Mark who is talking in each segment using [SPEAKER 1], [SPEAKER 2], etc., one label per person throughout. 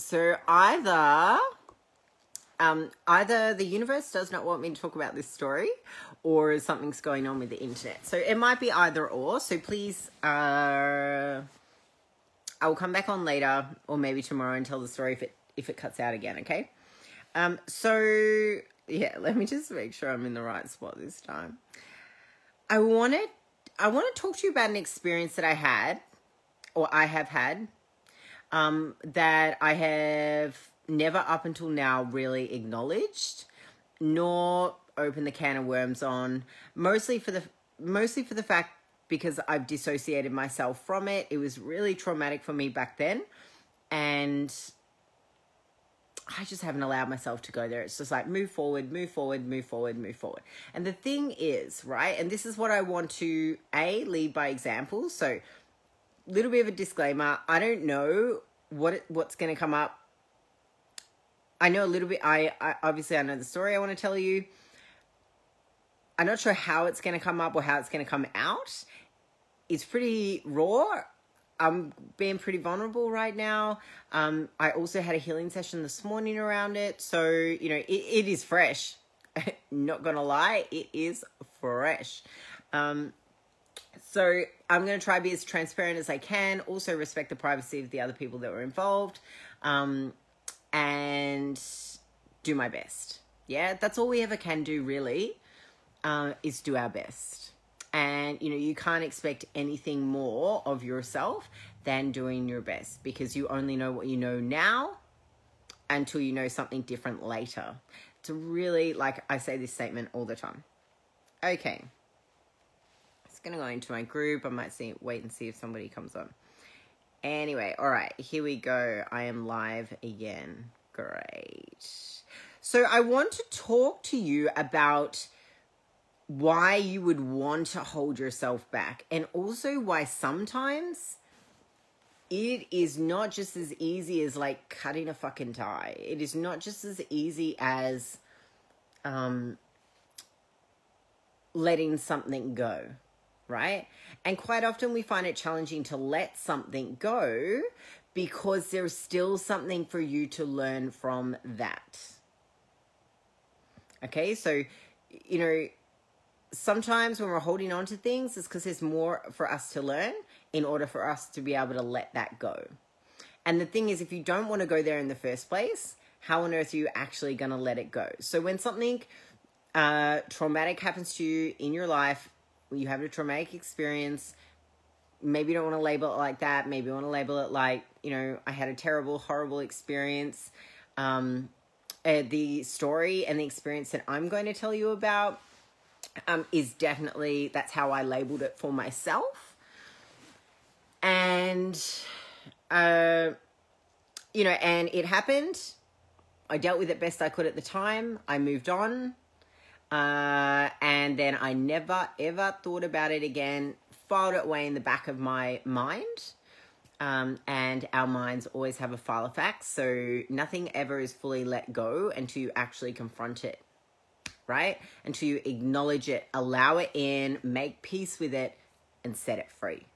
[SPEAKER 1] So either um, either the universe does not want me to talk about this story or something's going on with the internet. So it might be either or. So please, uh, I will come back on later or maybe tomorrow and tell the story if it if it cuts out again. Okay. Um. So yeah, let me just make sure I'm in the right spot this time. I wanted I want to talk to you about an experience that I had or I have had um, that I have never up until now really acknowledged nor opened the can of worms on mostly for the mostly for the fact because I've dissociated myself from it. It was really traumatic for me back then and I just haven't allowed myself to go there. It's just like move forward, move forward, move forward, move forward. And the thing is, right? And this is what I want to a lead by example. So, little bit of a disclaimer. I don't know what it, what's going to come up. I know a little bit. I, I obviously I know the story I want to tell you. I'm not sure how it's going to come up or how it's going to come out. It's pretty raw I'm being pretty vulnerable right now. Um, I also had a healing session this morning around it. So, you know, it, it is fresh. Not gonna lie, it is fresh. Um, so I'm gonna try to be as transparent as I can, also respect the privacy of the other people that were involved, um, and do my best. Yeah, that's all we ever can do, really, uh, is do our best. And you know you can't expect anything more of yourself than doing your best because you only know what you know now until you know something different later. It's really like i say this statement all the time. Okay it's gonna go into my group. I might see wait and see if somebody comes on. Anyway all right here we go. I am live again. Great. So i want to talk to you about why you would want to hold yourself back and also why sometimes it is not just as easy as like cutting a fucking tie. It is not just as easy as um letting something go, right? And quite often we find it challenging to let something go because there's still something for you to learn from that. Okay, so you know, sometimes when we're holding on to things, it's because there's more for us to learn in order for us to be able to let that go. And the thing is, if you don't want to go there in the first place, how on earth are you actually going to let it go? So when something uh, traumatic happens to you in your life, you have a traumatic experience, maybe you don't want to label it like that. Maybe you want to label it like, you know, I had a terrible, horrible experience. Um, uh, the story and the experience that I'm going to tell you about um, is definitely that's how I labeled it for myself. And, uh, you know, and it happened. I dealt with it best I could at the time. I moved on. Uh, and then I never ever thought about it again, filed it away in the back of my mind. Um, and our minds always have a file of facts, so nothing ever is fully let go until you actually confront it right? Until you acknowledge it, allow it in, make peace with it, and set it free.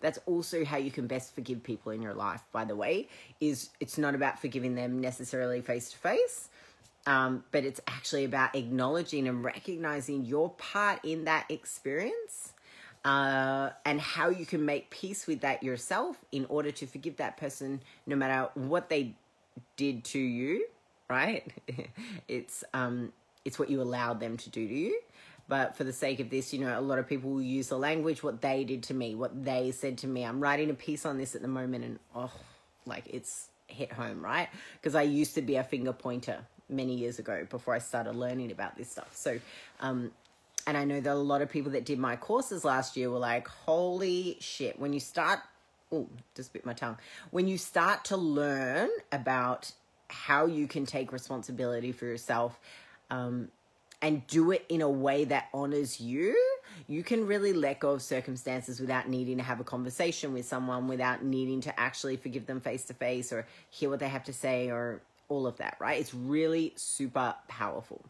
[SPEAKER 1] That's also how you can best forgive people in your life, by the way, is it's not about forgiving them necessarily face to face. Um, but it's actually about acknowledging and recognizing your part in that experience uh, and how you can make peace with that yourself in order to forgive that person no matter what they did to you right it's um it's what you allowed them to do to you. But for the sake of this, you know, a lot of people will use the language, what they did to me, what they said to me. I'm writing a piece on this at the moment and oh, like it's hit home, right? Because I used to be a finger pointer many years ago before I started learning about this stuff. So, um, and I know that a lot of people that did my courses last year were like, holy shit, when you start, oh, just bit my tongue, when you start to learn about how you can take responsibility for yourself, um, and do it in a way that honors you, you can really let go of circumstances without needing to have a conversation with someone, without needing to actually forgive them face to face or hear what they have to say or all of that, right? It's really super powerful.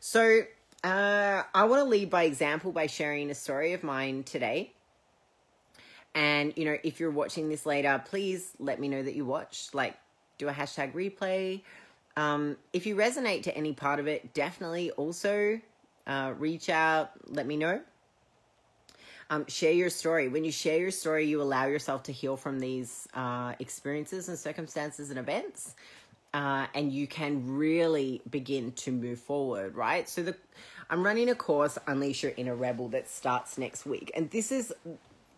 [SPEAKER 1] So, uh, I want to lead by example by sharing a story of mine today. And, you know, if you're watching this later, please let me know that you watched. Like, do a hashtag replay. Um, if you resonate to any part of it, definitely also uh, reach out, let me know. Um, share your story. When you share your story, you allow yourself to heal from these uh, experiences and circumstances and events. Uh, and you can really begin to move forward, right? So the I'm running a course, Unleash Your Inner Rebel, that starts next week, and this is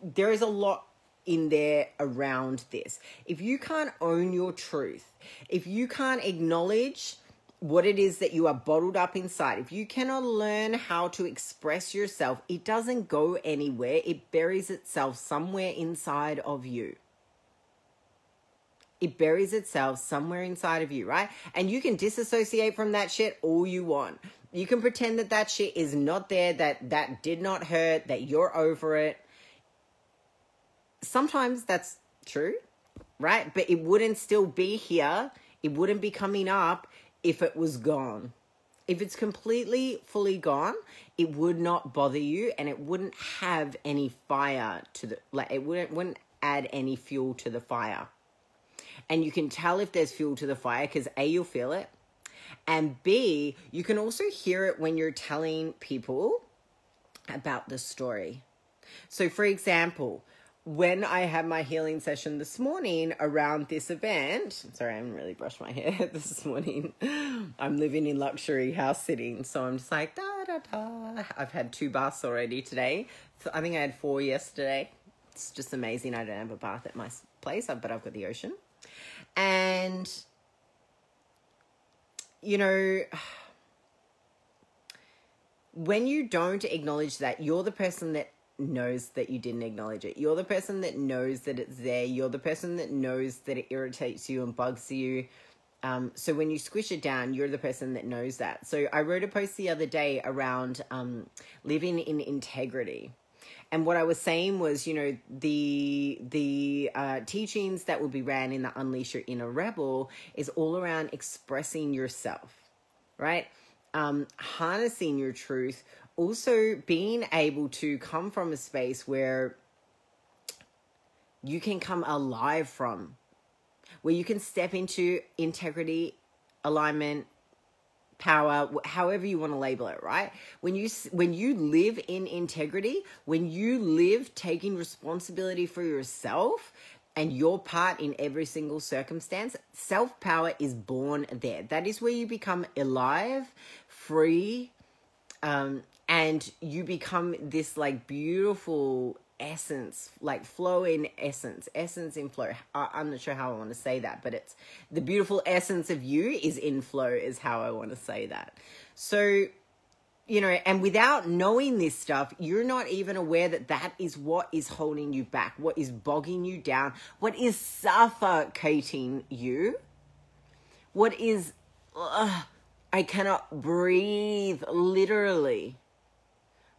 [SPEAKER 1] there is a lot in there around this. If you can't own your truth, if you can't acknowledge what it is that you are bottled up inside, if you cannot learn how to express yourself, it doesn't go anywhere. It buries itself somewhere inside of you. It buries itself somewhere inside of you, right? And you can disassociate from that shit all you want. You can pretend that that shit is not there, that that did not hurt, that you're over it. Sometimes that's true, right? But it wouldn't still be here. It wouldn't be coming up if it was gone. If it's completely fully gone, it would not bother you and it wouldn't have any fire to the like it wouldn't wouldn't add any fuel to the fire. And you can tell if there's fuel to the fire because A, you'll feel it. And B, you can also hear it when you're telling people about the story. So, for example, when I had my healing session this morning around this event, sorry, I haven't really brushed my hair this morning. I'm living in luxury house sitting, so I'm just like, da da da. I've had two baths already today. I think I had four yesterday. It's just amazing. I don't have a bath at my place, but I've got the ocean. And, you know, when you don't acknowledge that, you're the person that knows that you didn't acknowledge it. You're the person that knows that it's there. You're the person that knows that it irritates you and bugs you. Um, so when you squish it down, you're the person that knows that. So I wrote a post the other day around um, living in integrity. And what I was saying was, you know, the the uh, teachings that will be ran in the Unleash Your Inner Rebel is all around expressing yourself, right? Um, harnessing your truth also being able to come from a space where you can come alive from, where you can step into integrity, alignment, power however you want to label it right? When you when you live in integrity when you live taking responsibility for yourself and your part in every single circumstance self power is born there. That is where you become alive free um, and you become this like beautiful essence like flow in essence. Essence in flow. I, i'm not sure how i want to say that but it's the beautiful essence of you is in flow is how i want to say that. So you know and without knowing this stuff you're not even aware that that is what is holding you back what is bogging you down what is suffocating you what is i cannot breathe literally.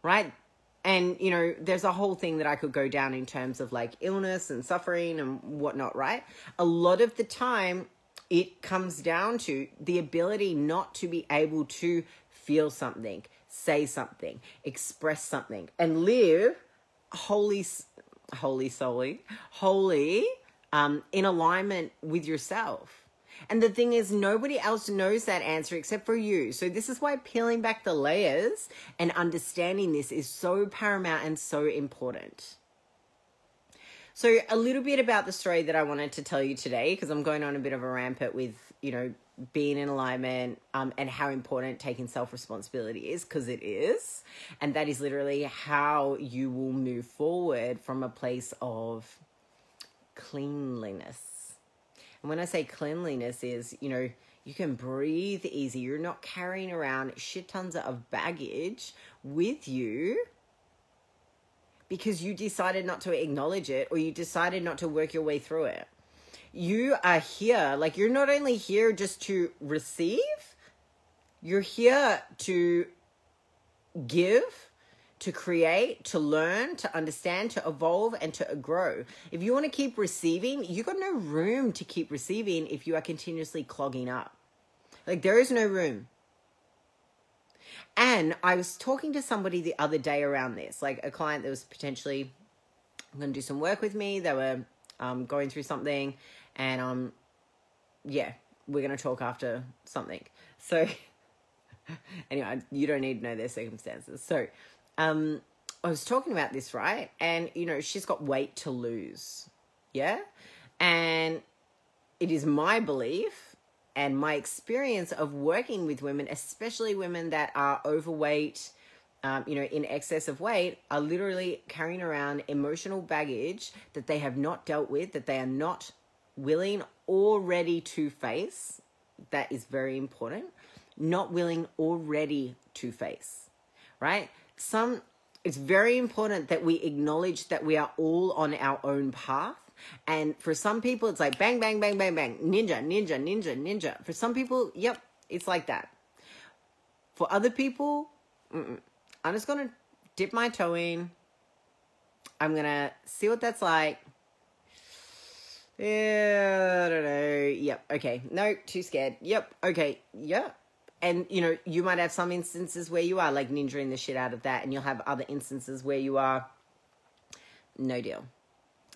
[SPEAKER 1] Right? And, you know, there's a whole thing that I could go down in terms of like illness and suffering and whatnot, right? A lot of the time, it comes down to the ability not to be able to feel something, say something, express something, and live wholly, wholly, solely, wholly um, in alignment with yourself. And the thing is, nobody else knows that answer except for you. So, this is why peeling back the layers and understanding this is so paramount and so important. So, a little bit about the story that I wanted to tell you today, because I'm going on a bit of a rampant with, you know, being in alignment um, and how important taking self responsibility is, because it is. And that is literally how you will move forward from a place of cleanliness and when I say cleanliness is, you know, you can breathe easy. You're not carrying around shit tons of baggage with you because you decided not to acknowledge it or you decided not to work your way through it. You are here, like, you're not only here just to receive, you're here to give to create, to learn, to understand, to evolve, and to grow. If you want to keep receiving, you got no room to keep receiving if you are continuously clogging up. Like, there is no room. And I was talking to somebody the other day around this, like a client that was potentially going to do some work with me. They were um, going through something, and um, yeah, we're going to talk after something. So, anyway, you don't need to know their circumstances. So, um, I was talking about this, right? And, you know, she's got weight to lose. Yeah. And it is my belief and my experience of working with women, especially women that are overweight, um, you know, in excess of weight, are literally carrying around emotional baggage that they have not dealt with, that they are not willing or ready to face. That is very important. Not willing or ready to face, right? Some, it's very important that we acknowledge that we are all on our own path and for some people, it's like bang, bang, bang, bang, bang, ninja, ninja, ninja, ninja. For some people, yep, it's like that. For other people, mm-mm. I'm just to dip my toe in. I'm to see what that's like. Yeah, I don't know. Yep. Okay. No, too scared. Yep. Okay. Yep. And you know, you might have some instances where you are like ninjaing the shit out of that, and you'll have other instances where you are no deal.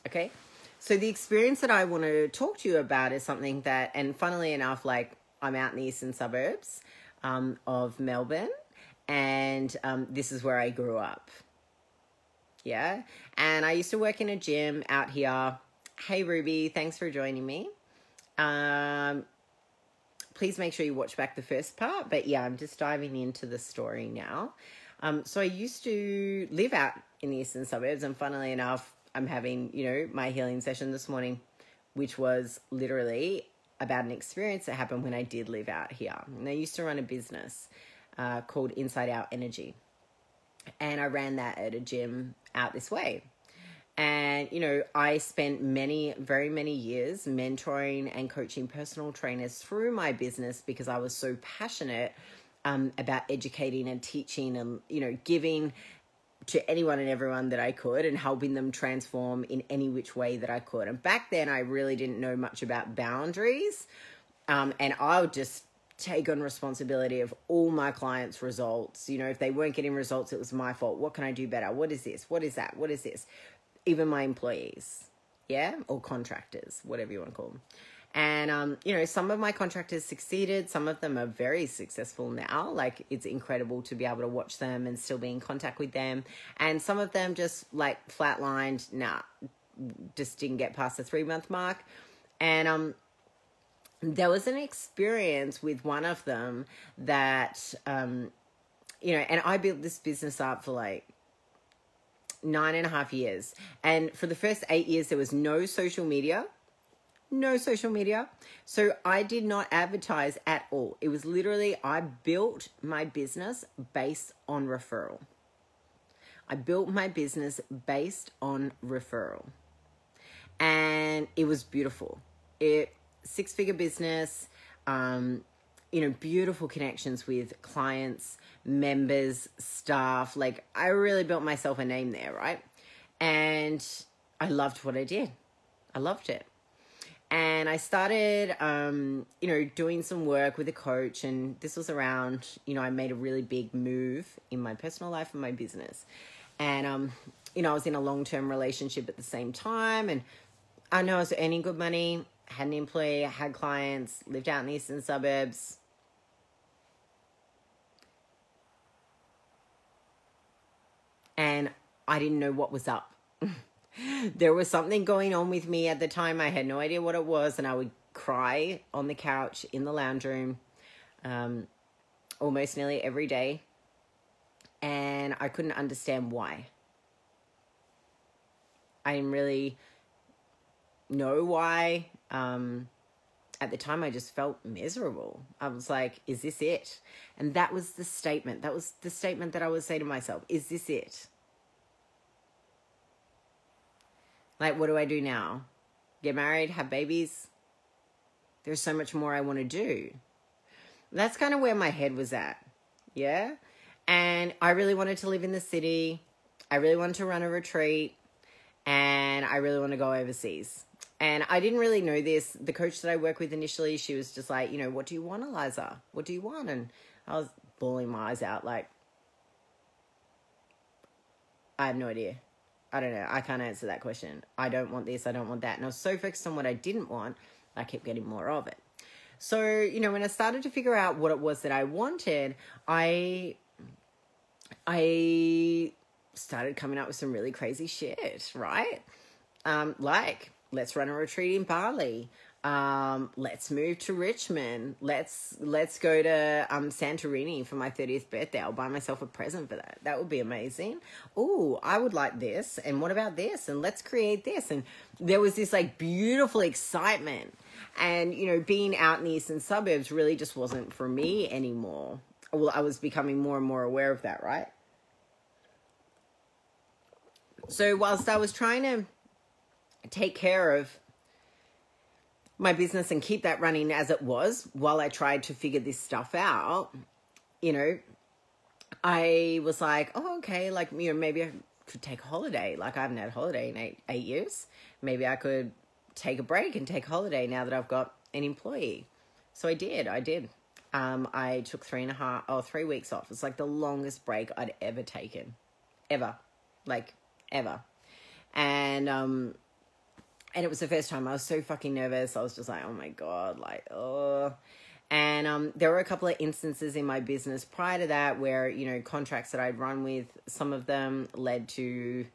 [SPEAKER 1] Okay. So the experience that I want to talk to you about is something that, and funnily enough, like I'm out in the eastern suburbs um, of Melbourne, and um, this is where I grew up. Yeah, and I used to work in a gym out here. Hey Ruby, thanks for joining me. Um, please make sure you watch back the first part. But yeah, I'm just diving into the story now. Um, so I used to live out in the eastern suburbs, and funnily enough, I'm having, you know, my healing session this morning, which was literally about an experience that happened when I did live out here. And I used to run a business uh, called Inside Out Energy. And I ran that at a gym out this way. And, you know, I spent many, very many years mentoring and coaching personal trainers through my business because I was so passionate um, about educating and teaching and, you know, giving to anyone and everyone that I could and helping them transform in any which way that I could. And back then, I really didn't know much about boundaries. Um, and I would just take on responsibility of all my clients' results. You know, if they weren't getting results, it was my fault. What can I do better? What is this? What is that? What is this? Even my employees, yeah, or contractors, whatever you want to call them. And, um, you know, some of my contractors succeeded. Some of them are very successful now. Like, it's incredible to be able to watch them and still be in contact with them. And some of them just like flatlined, nah, just didn't get past the three month mark. And, um, there was an experience with one of them that, um, you know, and I built this business up for like nine and a half years. And for the first eight years, there was no social media no social media. So I did not advertise at all. It was literally, I built my business based on referral. I built my business based on referral. And it was beautiful. It six figure business, um, you know, beautiful connections with clients, members, staff. Like I really built myself a name there, right? And I loved what I did. I loved it and I started, um, you know, doing some work with a coach. And this was around, you know, I made a really big move in my personal life and my business. And, um, you know, I was in a long term relationship at the same time. And I know I was earning good money, had an employee, had clients, lived out in the eastern suburbs. And I didn't know what was up. there was something going on with me at the time. I had no idea what it was, and I would cry on the couch in the lounge room um, almost nearly every day. And I couldn't understand why. I didn't really know why. Um, at the time, I just felt miserable. I was like, is this it? And that was the statement. That was the statement that I would say to myself is this it? Like, what do I do now? Get married, have babies? There's so much more I want to do. That's kind of where my head was at. Yeah. And I really wanted to live in the city. I really wanted to run a retreat. And I really want to go overseas. And I didn't really know this. The coach that I work with initially, she was just like, you know, what do you want, Eliza? What do you want? And I was bawling my eyes out, like, I have no idea. I don't know. I can't answer that question. I don't want this. I don't want that. And I was so focused on what I didn't want, I kept getting more of it. So, you know, when I started to figure out what it was that I wanted, I I started coming up with some really crazy shit, right? Um, like, let's run a retreat in Bali. Um, let's move to Richmond. Let's let's go to um Santorini for my 30th birthday. I'll buy myself a present for that. That would be amazing. Oh, I would like this. And what about this? And let's create this. And there was this like beautiful excitement. And you know, being out in the eastern suburbs really just wasn't for me anymore. Well, I was becoming more and more aware of that, right? So whilst I was trying to take care of my business and keep that running as it was while I tried to figure this stuff out, you know, I was like, oh, okay, like, you know, maybe I could take a holiday. Like, I haven't had a holiday in eight, eight years. Maybe I could take a break and take a holiday now that I've got an employee. So I did, I did. Um, I took three and a half or oh, three weeks off. It's like the longest break I'd ever taken, ever, like ever. And um, and it was the first time I was so fucking nervous. I was just like, oh my god, like oh. And um, there were a couple of instances in my business prior to that where you know contracts that I'd run with, some of them led to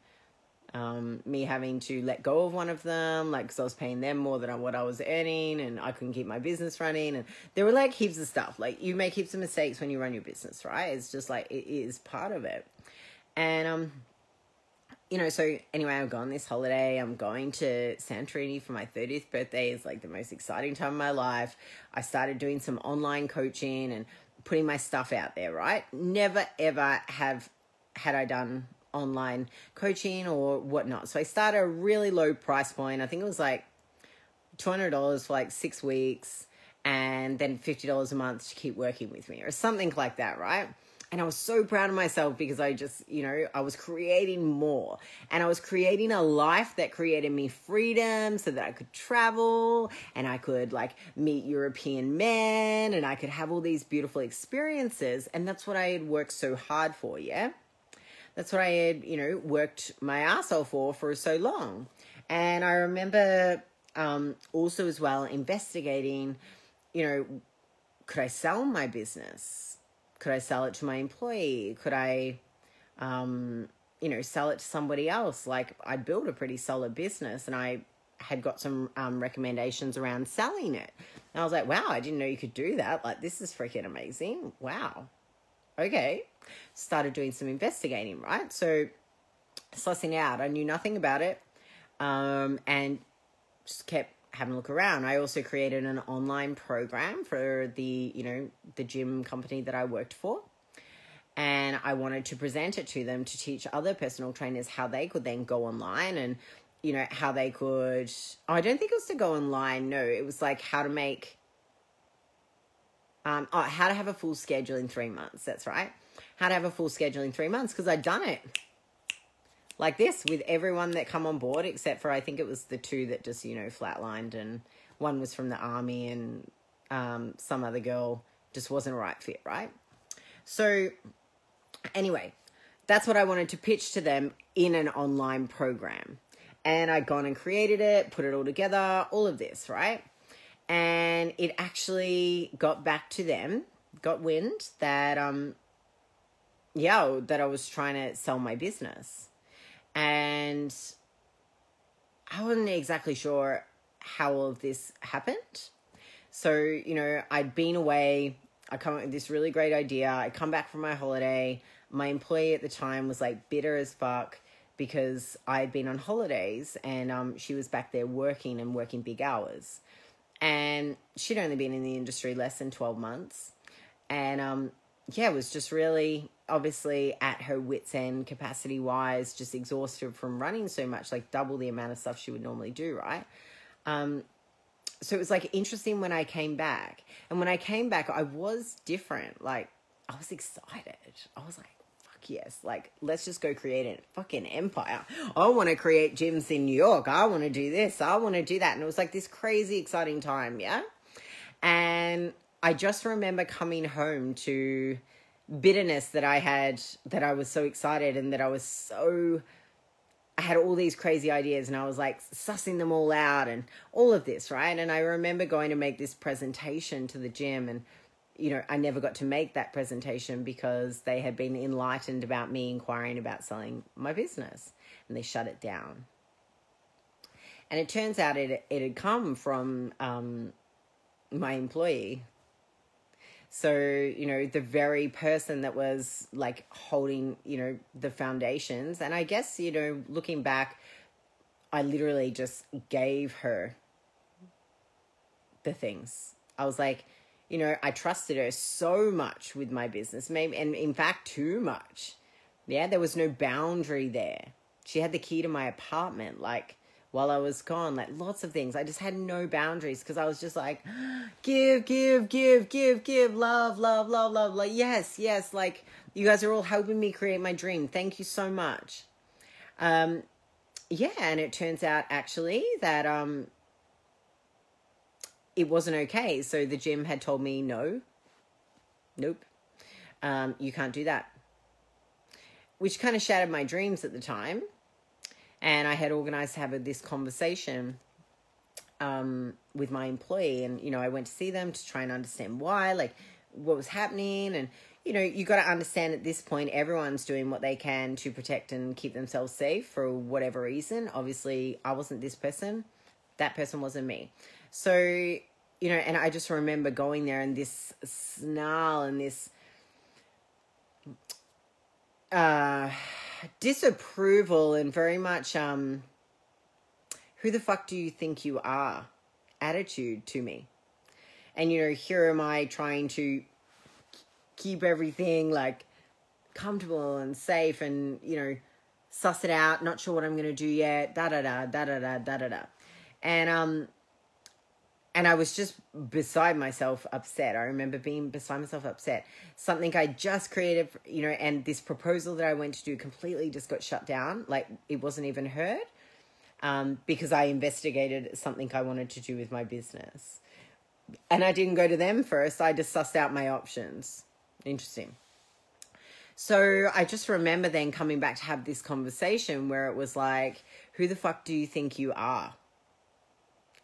[SPEAKER 1] um, me having to let go of one of them, like because I was paying them more than what I was earning, and I couldn't keep my business running. And there were like heaps of stuff. Like you make heaps of mistakes when you run your business, right? It's just like it is part of it. And um, you know, so anyway, I'm going this holiday. I'm going to Santorini for my 30th birthday. It's like the most exciting time of my life. I started doing some online coaching and putting my stuff out there, right? Never ever have had I done online coaching or whatnot. So I started a really low price point. I think it was like $200 for like six weeks and then $50 a month to keep working with me or something like that, right? And I was so proud of myself because I just, you know, I was creating more and I was creating a life that created me freedom so that I could travel and I could like meet European men and I could have all these beautiful experiences. And that's what I had worked so hard for, yeah? That's what I had, you know, worked my ass off for for so long. And I remember um, also as well investigating, you know, could I sell my business? Could I sell it to my employee? Could I, um, you know, sell it to somebody else? Like I built a pretty solid business and I had got some um, recommendations around selling it. And I was like, wow, I didn't know you could do that. Like, this is freaking amazing. Wow. Okay. Started doing some investigating, right? So, sussing out. I knew nothing about it um, and just kept having a look around. I also created an online program for the, you know, the gym company that I worked for. And I wanted to present it to them to teach other personal trainers how they could then go online and, you know, how they could. Oh, I don't think it was to go online. No, it was like how to make. Um, oh, how to have a full schedule in three months. That's right. How to have a full schedule in three months because I'd done it like this with everyone that come on board except for I think it was the two that just you know flatlined and one was from the army and um, some other girl just wasn't a right fit, right? So anyway, that's what I wanted to pitch to them in an online program. And I'd gone and created it, put it all together, all of this, right? And it actually got back to them, got wind that um yeah, that I was trying to sell my business and I wasn't exactly sure how all of this happened. So, you know, I'd been away, I come up with this really great idea. I come back from my holiday. My employee at the time was like bitter as fuck because I'd been on holidays and um, she was back there working and working big hours. And she'd only been in the industry less than 12 months. And um, yeah, was just really obviously at her wits end capacity wise, just exhausted from running so much, like double the amount of stuff she would normally do, right? Um, so it was like interesting when I came back. And when I came back, I was different. Like, I was excited. I was like, fuck yes. Like, let's just go create a fucking empire. I want to create gyms in New York. I want to do this. I want to do that. And it was like this crazy exciting time, yeah? And I just remember coming home to bitterness that I had that I was so excited and that I was so I had all these crazy ideas and I was like sussing them all out and all of this, right? And I remember going to make this presentation to the gym and you know, I never got to make that presentation because they had been enlightened about me inquiring about selling my business and they shut it down. And it turns out it, it had come from um, my employee. So, you know, the very person that was like holding, you know, the foundations. And I guess, you know, looking back, I literally just gave her the things. I was like, you know, I trusted her so much with my business, maybe, and in fact, too much. Yeah, there was no boundary there. She had the key to my apartment, like while I was gone, like lots of things. I just had no boundaries because I was just like, give, give, give, give, give, love, love, love, love. Like, yes, yes, like you guys are all helping me create my dream. Thank you so much. Um, yeah, and it turns out actually that um, it wasn't okay. So the gym had told me, no, nope, um, you can't do that. Which kind of shattered my dreams at the time. And I had organized to have this conversation um, with my employee. And, you know, I went to see them to try and understand why, like what was happening. And, you know, you got to understand at this point, everyone's doing what they can to protect and keep themselves safe for whatever reason. Obviously, I wasn't this person, that person wasn't me. So, you know, and I just remember going there and this snarl and this uh disapproval and very much um who the fuck do you think you are attitude to me. And you know, here am I trying to keep everything like comfortable and safe and you know suss it out not sure what i'm going to do yet da da da da da da da da and um and I was just beside myself upset. I remember being beside myself upset. Something I just created, you know, and this proposal that I went to do completely just got shut down. Like it wasn't even heard um, because I investigated something I wanted to do with my business. And I didn't go to them first. I just sussed out my options. Interesting. So I just remember then coming back to have this conversation where it was like, who the fuck do you think you are?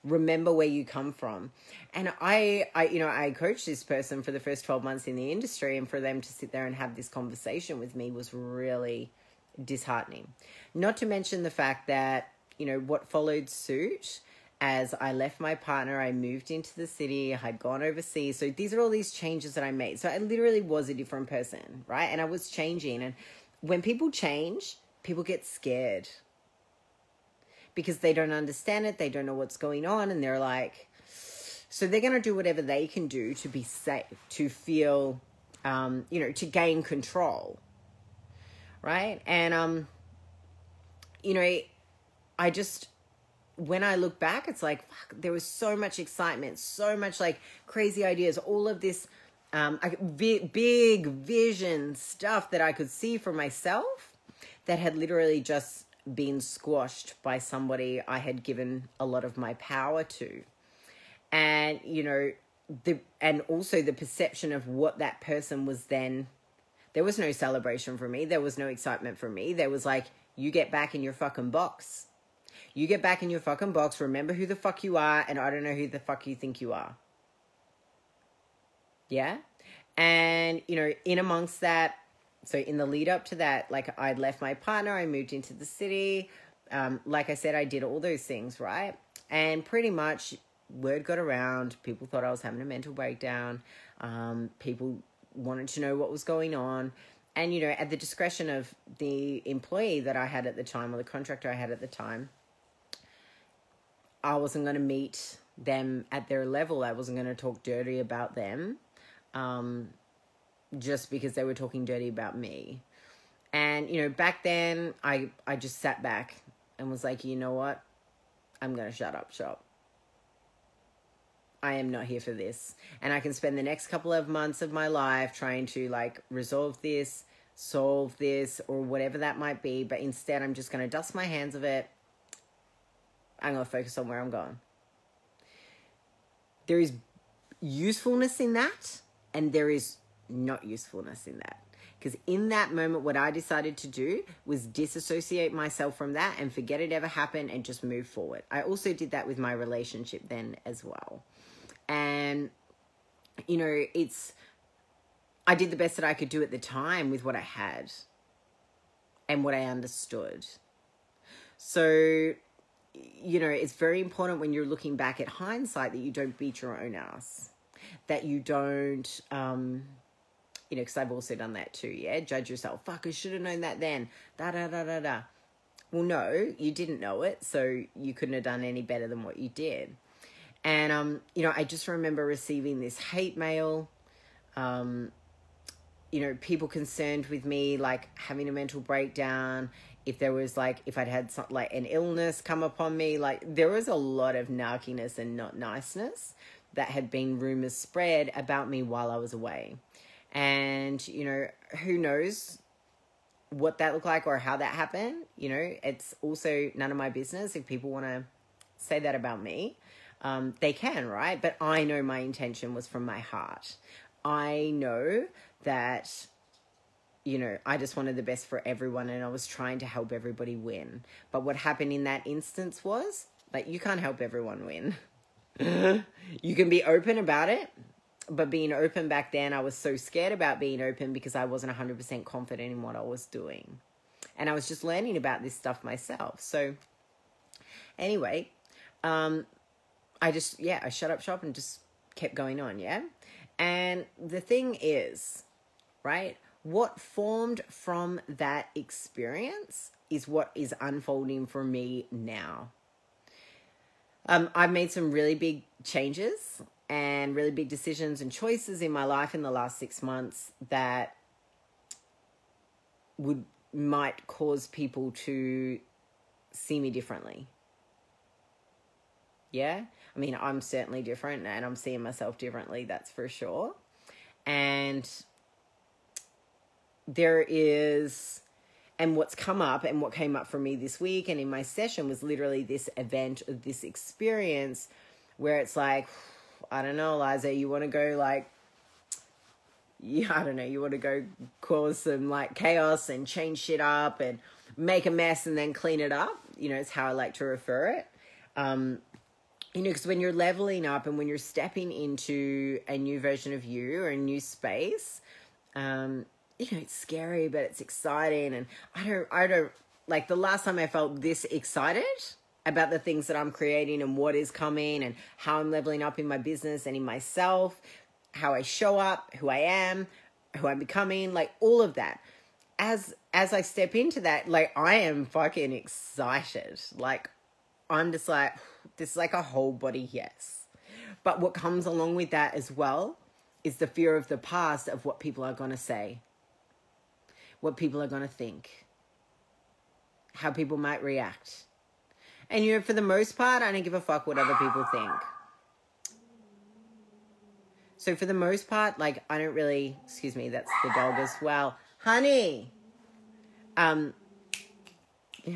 [SPEAKER 1] Remember where you come from and i i you know i coached this person for the first 12 months in the industry and for them to sit there and have this conversation with me was really disheartening not to mention the fact that you know what followed suit as I left my partner, I moved into the city, I had gone overseas. So these are all these changes that I made. So I literally was a different person, right? And I was changing. And when people change, people get scared because they don't understand it, they don't know what's going on, and they're like, so they're going to do whatever they can do to be safe, to feel, um, you know, to gain control, right? And um, you know, I just when I look back, it's like fuck, there was so much excitement, so much like crazy ideas, all of this um, big vision stuff that I could see for myself that had literally just been squashed by somebody I had given a lot of my power to. And, you know, the and also the perception of what that person was then there was no celebration for me. There was no excitement for me. There was like, you get back in your fucking box. You get back in your fucking box. Remember who the fuck you are, and I don't know who the fuck you think you are. Yeah? And, you know, in amongst that, so in the lead up to that, like I'd left my partner, I moved into the city. Um, like I said, I did all those things, right? And pretty much word got around. People thought I was having a mental breakdown. Um, people wanted to know what was going on. And, you know, at the discretion of the employee that I had at the time or the contractor I had at the time, I wasn't going to meet them at their level. I wasn't going to talk dirty about them. Um, just because they were talking dirty about me. And you know, back then I I just sat back and was like, "You know what? I'm going to shut up shop. I am not here for this. And I can spend the next couple of months of my life trying to like resolve this, solve this or whatever that might be, but instead I'm just going to dust my hands of it. I'm going to focus on where I'm going." There is usefulness in that and there is not usefulness in that. Because in that moment, what I decided to do was disassociate myself from that and forget it ever happened and just move forward. I also did that with my relationship then as well. And, you know, it's, I did the best that I could do at the time with what I had and what I understood. So, you know, it's very important when you're looking back at hindsight that you don't beat your own ass, that you don't, um, you know, because I've also done that too, yeah? Judge yourself. Fuck, I should have known that then. Da da da da da. Well, no, you didn't know it, so you couldn't have done any better than what you did. And, um, you know, I just remember receiving this hate mail. Um, you know, people concerned with me like having a mental breakdown, if there was like if I'd had some like an illness come upon me, like there was a lot of narkiness and not niceness that had been rumors spread about me while I was away. And, you know, who knows what that looked like or how that happened. You know, it's also none of my business if people want to say that about me. Um, they can, right? But I know my intention was from my heart. I know that you know, I just wanted the best for everyone and I was trying to help everybody win. But what happened in that instance was like, you can't help everyone win. you can be open about it, but being open back then, I was so scared about being open because I wasn't 100% confident in what I was doing. And I was just learning about this stuff myself. So, anyway, um, I just, yeah, I shut up shop and just kept going on, yeah? And the thing is, right? What formed from that experience is what is unfolding for me now. Um, I've made some really big changes and really big decisions and choices in my life in the last six months that would might cause people to see me differently. Yeah? I mean, I'm certainly different and I'm seeing myself differently, that's for sure. And there is and what's come up and what came up for me this week and in my session was literally this event this experience where it's like i don't know liza you want to go like yeah i don't know you want to go cause some like chaos and change shit up and make a mess and then clean it up you know it's how i like to refer it um you know because when you're leveling up and when you're stepping into a new version of you or a new space um you know, it's scary, but it's exciting. And I don't, I don't, like the last time I felt this excited about the things that I'm creating and what is coming and how I'm leveling up in my business and in myself, how I show up, who I am, who I'm becoming, like all of that. As as I step into that, like I am fucking excited. Like I'm just like this is like a whole body yes. But what comes along with that as well is the fear of the past of what people are going to say what people are going to think, how people might react. And you know, for the most part, I don't give a fuck what other people think. So for the most part, like I don't really, excuse me, that's the dog as well. Honey. Um yeah.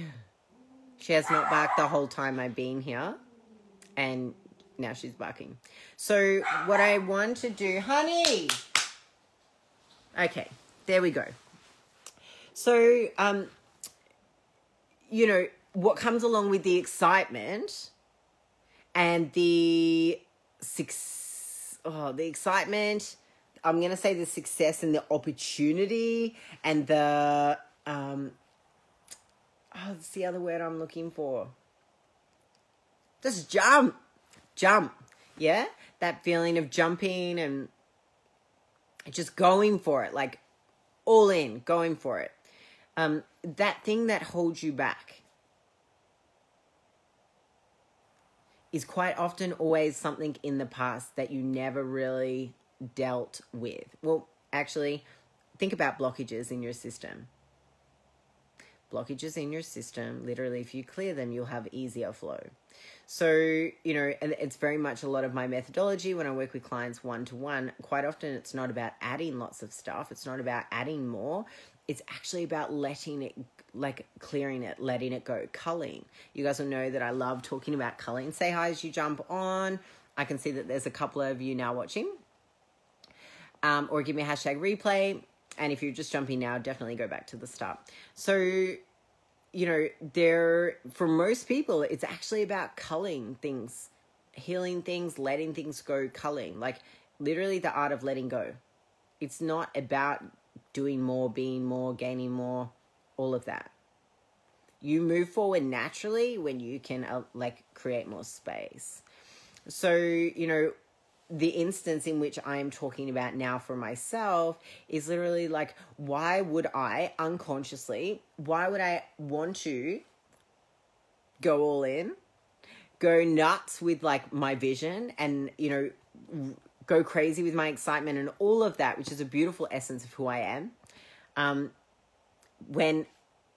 [SPEAKER 1] She has not barked the whole time I've been here. And now she's barking. So what I want to do, honey. Okay, there we go. So, um, you know, what comes along with the excitement and the six, oh, the excitement. I'm gonna say the success and the opportunity and the um, oh, that's the other word I'm looking for. Just jump, jump, yeah. That feeling of jumping and just going for it, like all in, going for it um, that thing that holds you back is quite often always something in the past that you never really dealt with. Well, actually, think about blockages in your system. Blockages in your system, literally, if you clear them, you'll have easier flow. So, you know, and it's very much a lot of my methodology when I work with clients one to one. Quite often, it's not about adding lots of stuff, it's not about adding more it's actually about letting it like clearing it, letting it go, culling. You guys will know that I love talking about culling. Say hi as you jump on. I can see that there's a couple of you now watching. Um, or give me a hashtag replay. and if you're just jumping now, definitely go back to the start. So, you know, there for most people, it's actually about culling things, healing things, letting things go, culling. Like literally the art of letting go. It's not about doing more, being more, gaining more, all of that. You move forward naturally when you can uh, like create more space. So, you know, the instance in which I am talking about now for myself is literally like, why would I unconsciously, why would I want to go all in, go nuts with like my vision and, you know, go crazy with my excitement and all of that, which is a beautiful essence of who I am. Um, when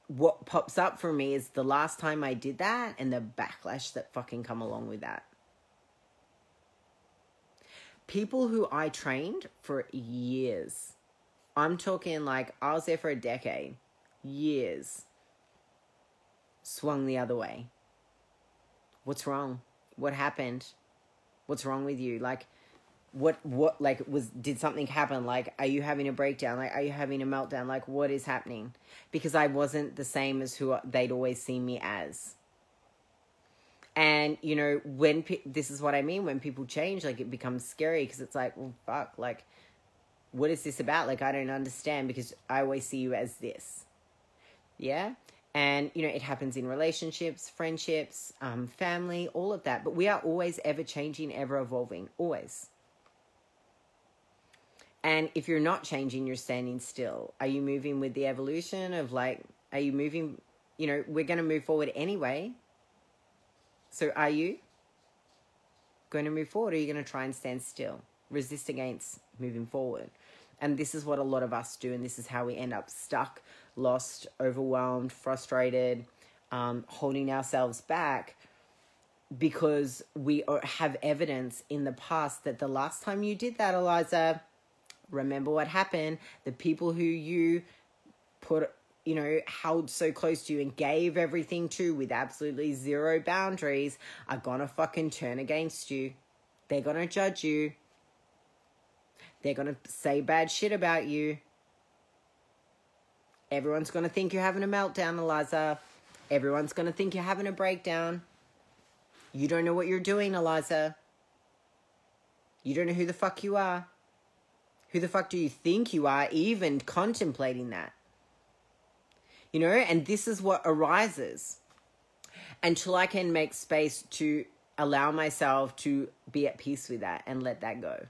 [SPEAKER 1] what pops up for me is the last time I did that and the backlash that fucking come along with that people who I trained for years. I'm talking like I was there for a decade, years, swung the other way. What's wrong? What happened? What's wrong with you? Like, what, what, like, was, did something happen? Like, are you having a breakdown? Like, are you having a meltdown? Like, what is happening? Because I wasn't the same as who they'd always seen me as. And, you know, when pe- this is what I mean when people change, like it becomes scary because it's like, well, fuck, like, what is this about? Like, I don't understand because I always see you as this. Yeah. And, you know, it happens in relationships, friendships, um, family, all of that. But we are always ever changing, ever evolving, always. And if you're not changing, you're standing still. Are you moving with the evolution of like, are you moving, you know, we're going to move forward anyway. So are you going to move forward or are you going to try and stand still? Resist against moving forward. And this is what a lot of us do, and this is how we end up stuck, lost, overwhelmed, frustrated, um, holding ourselves back because we have evidence in the past that the last time you did that, Eliza, remember what happened. The people who you put you know, held so close to you and gave everything to with absolutely zero boundaries are gonna fucking turn against you. They're gonna judge you. They're gonna say bad shit about you. Everyone's gonna think you're having a meltdown, Eliza. Everyone's gonna think you're having a breakdown. You don't know what you're doing, Eliza. You don't know who the fuck you are. Who the fuck do you think you are, even contemplating that? you know, and this is what arises until I can make space to allow myself to be at peace with that and let that go.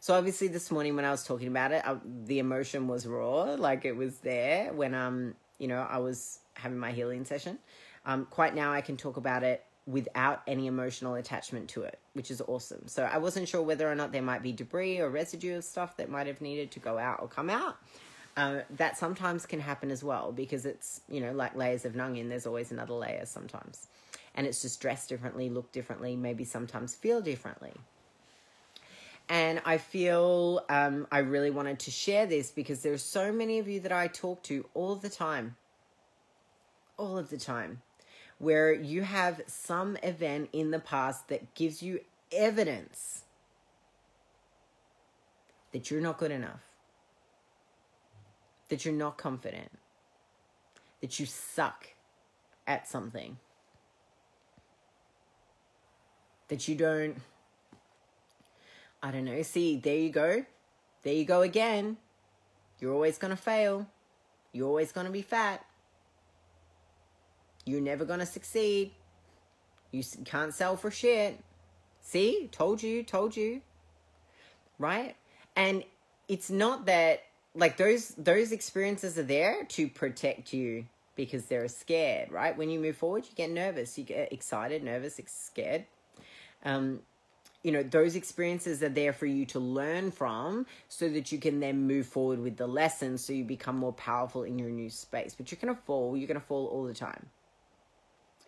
[SPEAKER 1] So obviously this morning when I was talking about it, I, the emotion was raw, like it was there when um, you know, I was having my healing session. Um, quite now I can talk about it without any emotional attachment to it, which is awesome. So I wasn't sure whether or not there might be debris or residue of stuff that might have needed to go out or come out. Um, that sometimes can happen as well because it's, you know, like layers of Nungin, there's always another layer sometimes. And it's just dressed differently, look differently, maybe sometimes feel differently. And I feel um, I really wanted to share this because there are so many of you that I talk to all the time, all of the time, where you have some event in the past that gives you evidence that you're not good enough that you're not confident, that you suck at something, that you don't, I don't know. See, there you go. There you go again. You're always going to fail. You're always going to be fat. You're never going to succeed. You can't sell for shit. See, told you, told you. Right? And it's not that like those those experiences are there to protect you because they're scared, right? When you move forward, you get nervous, you get excited, nervous, scared. Um, you know, those experiences are there for you to learn from so that you can then move forward with the lessons so you become more powerful in your new space. But you're going to fall, you're going to fall all the time.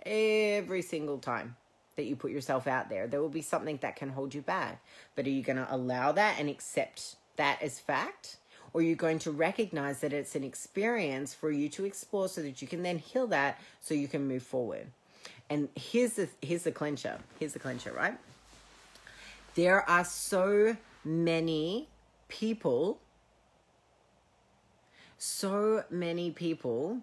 [SPEAKER 1] Every single time that you put yourself out there, there will be something that can hold you back. But are you going to allow that and accept that as fact? or are you're going to recognize that it's an experience for you to explore so that you can then heal that so you can move forward. And here's the here's the clincher. Here's the clincher, right? There are so many people so many people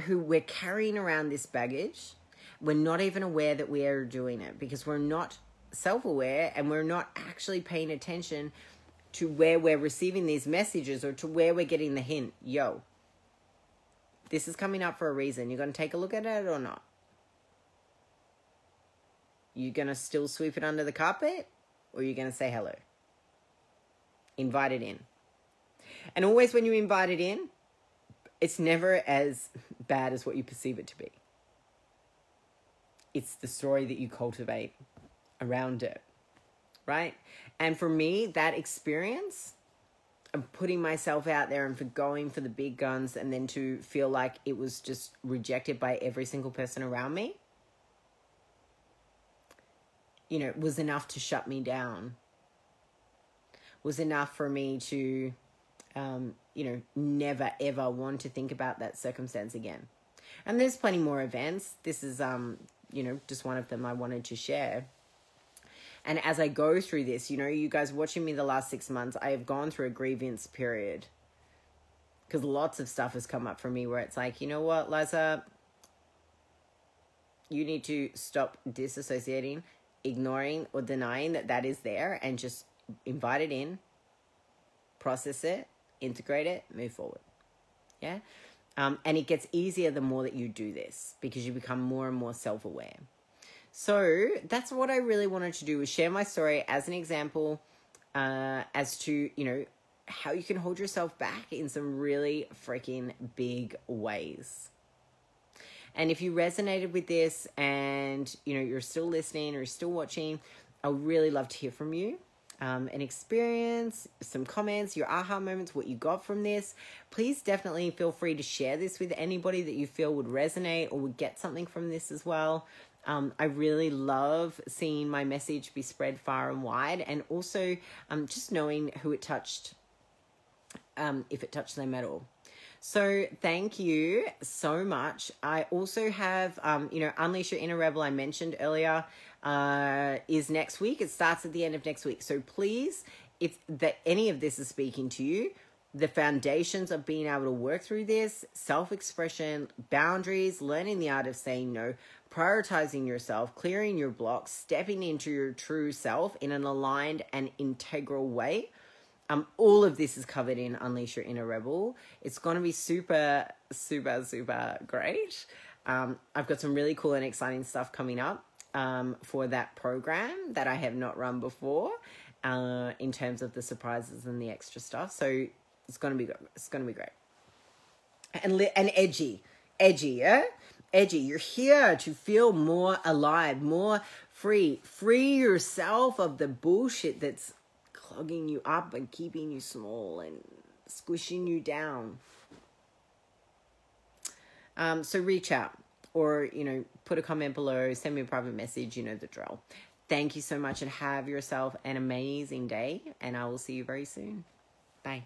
[SPEAKER 1] who we're carrying around this baggage. We're not even aware that we are doing it because we're not self aware and we're not actually paying attention to where we're receiving these messages or to where we're getting the hint. Yo, this is coming up for a reason. You're going to take a look at it or not? You're going to still sweep it under the carpet or you're going to say hello? Invite it in. And always when you invite it in, it's never as bad as what you perceive it to be. It's the story that you cultivate around it, right? And for me, that experience of putting myself out there and for going for the big guns and then to feel like it was just rejected by every single person around me, you know, was enough to shut me down. Was enough for me to um, you know, never ever want to think about that circumstance again. And there's plenty more events. This is, um, you know, just one of them I wanted to share. And as I go through this, you know, you guys watching me the last six months, I have gone through a grievance period. Because lots of stuff has come up for me where it's like, you know what, Liza, you need to stop disassociating, ignoring, or denying that that is there and just invite it in, process it, integrate it, move forward. Yeah. Um, and it gets easier the more that you do this because you become more and more self aware. So that's what I really wanted to do was share my story as an example uh, as to, you know, how you can hold yourself back in some really freaking big ways. And if you resonated with this and, you know, you're still listening or still watching, I would really love to hear from you um, an experience, some comments, your aha moments, what you got from this. Please definitely feel free to share this with anybody that you feel would resonate or would get something from this as well. Um, I really love seeing my message be spread far and wide, and also um, just knowing who it touched, um, if it touched them at all. So thank you so much. I also have, um, you know, Unleash Your Inner Rebel, I mentioned earlier uh, is next week. It starts at the end of next week. So please, if that any of this is speaking to you, the foundations of being able to work through this, self-expression, boundaries, learning the art of saying no, prioritizing yourself, clearing your blocks, stepping into your true self in an aligned and integral way. Um, all of this is covered in Unleash Your Inner Rebel. It's going to be super, super, super great. Um, I've got some really cool and exciting stuff coming up um, for that program that I have not run before uh, in terms of the surprises and the extra stuff. So it's gonna be it's gonna be great and li- and edgy, edgy, yeah, edgy. You're here to feel more alive, more free. Free yourself of the bullshit that's clogging you up and keeping you small and squishing you down. Um, so reach out or, you know, put a comment below, send me a private message, you know the drill. Thank you so much and have yourself an amazing day, and I will see you very soon. Bye.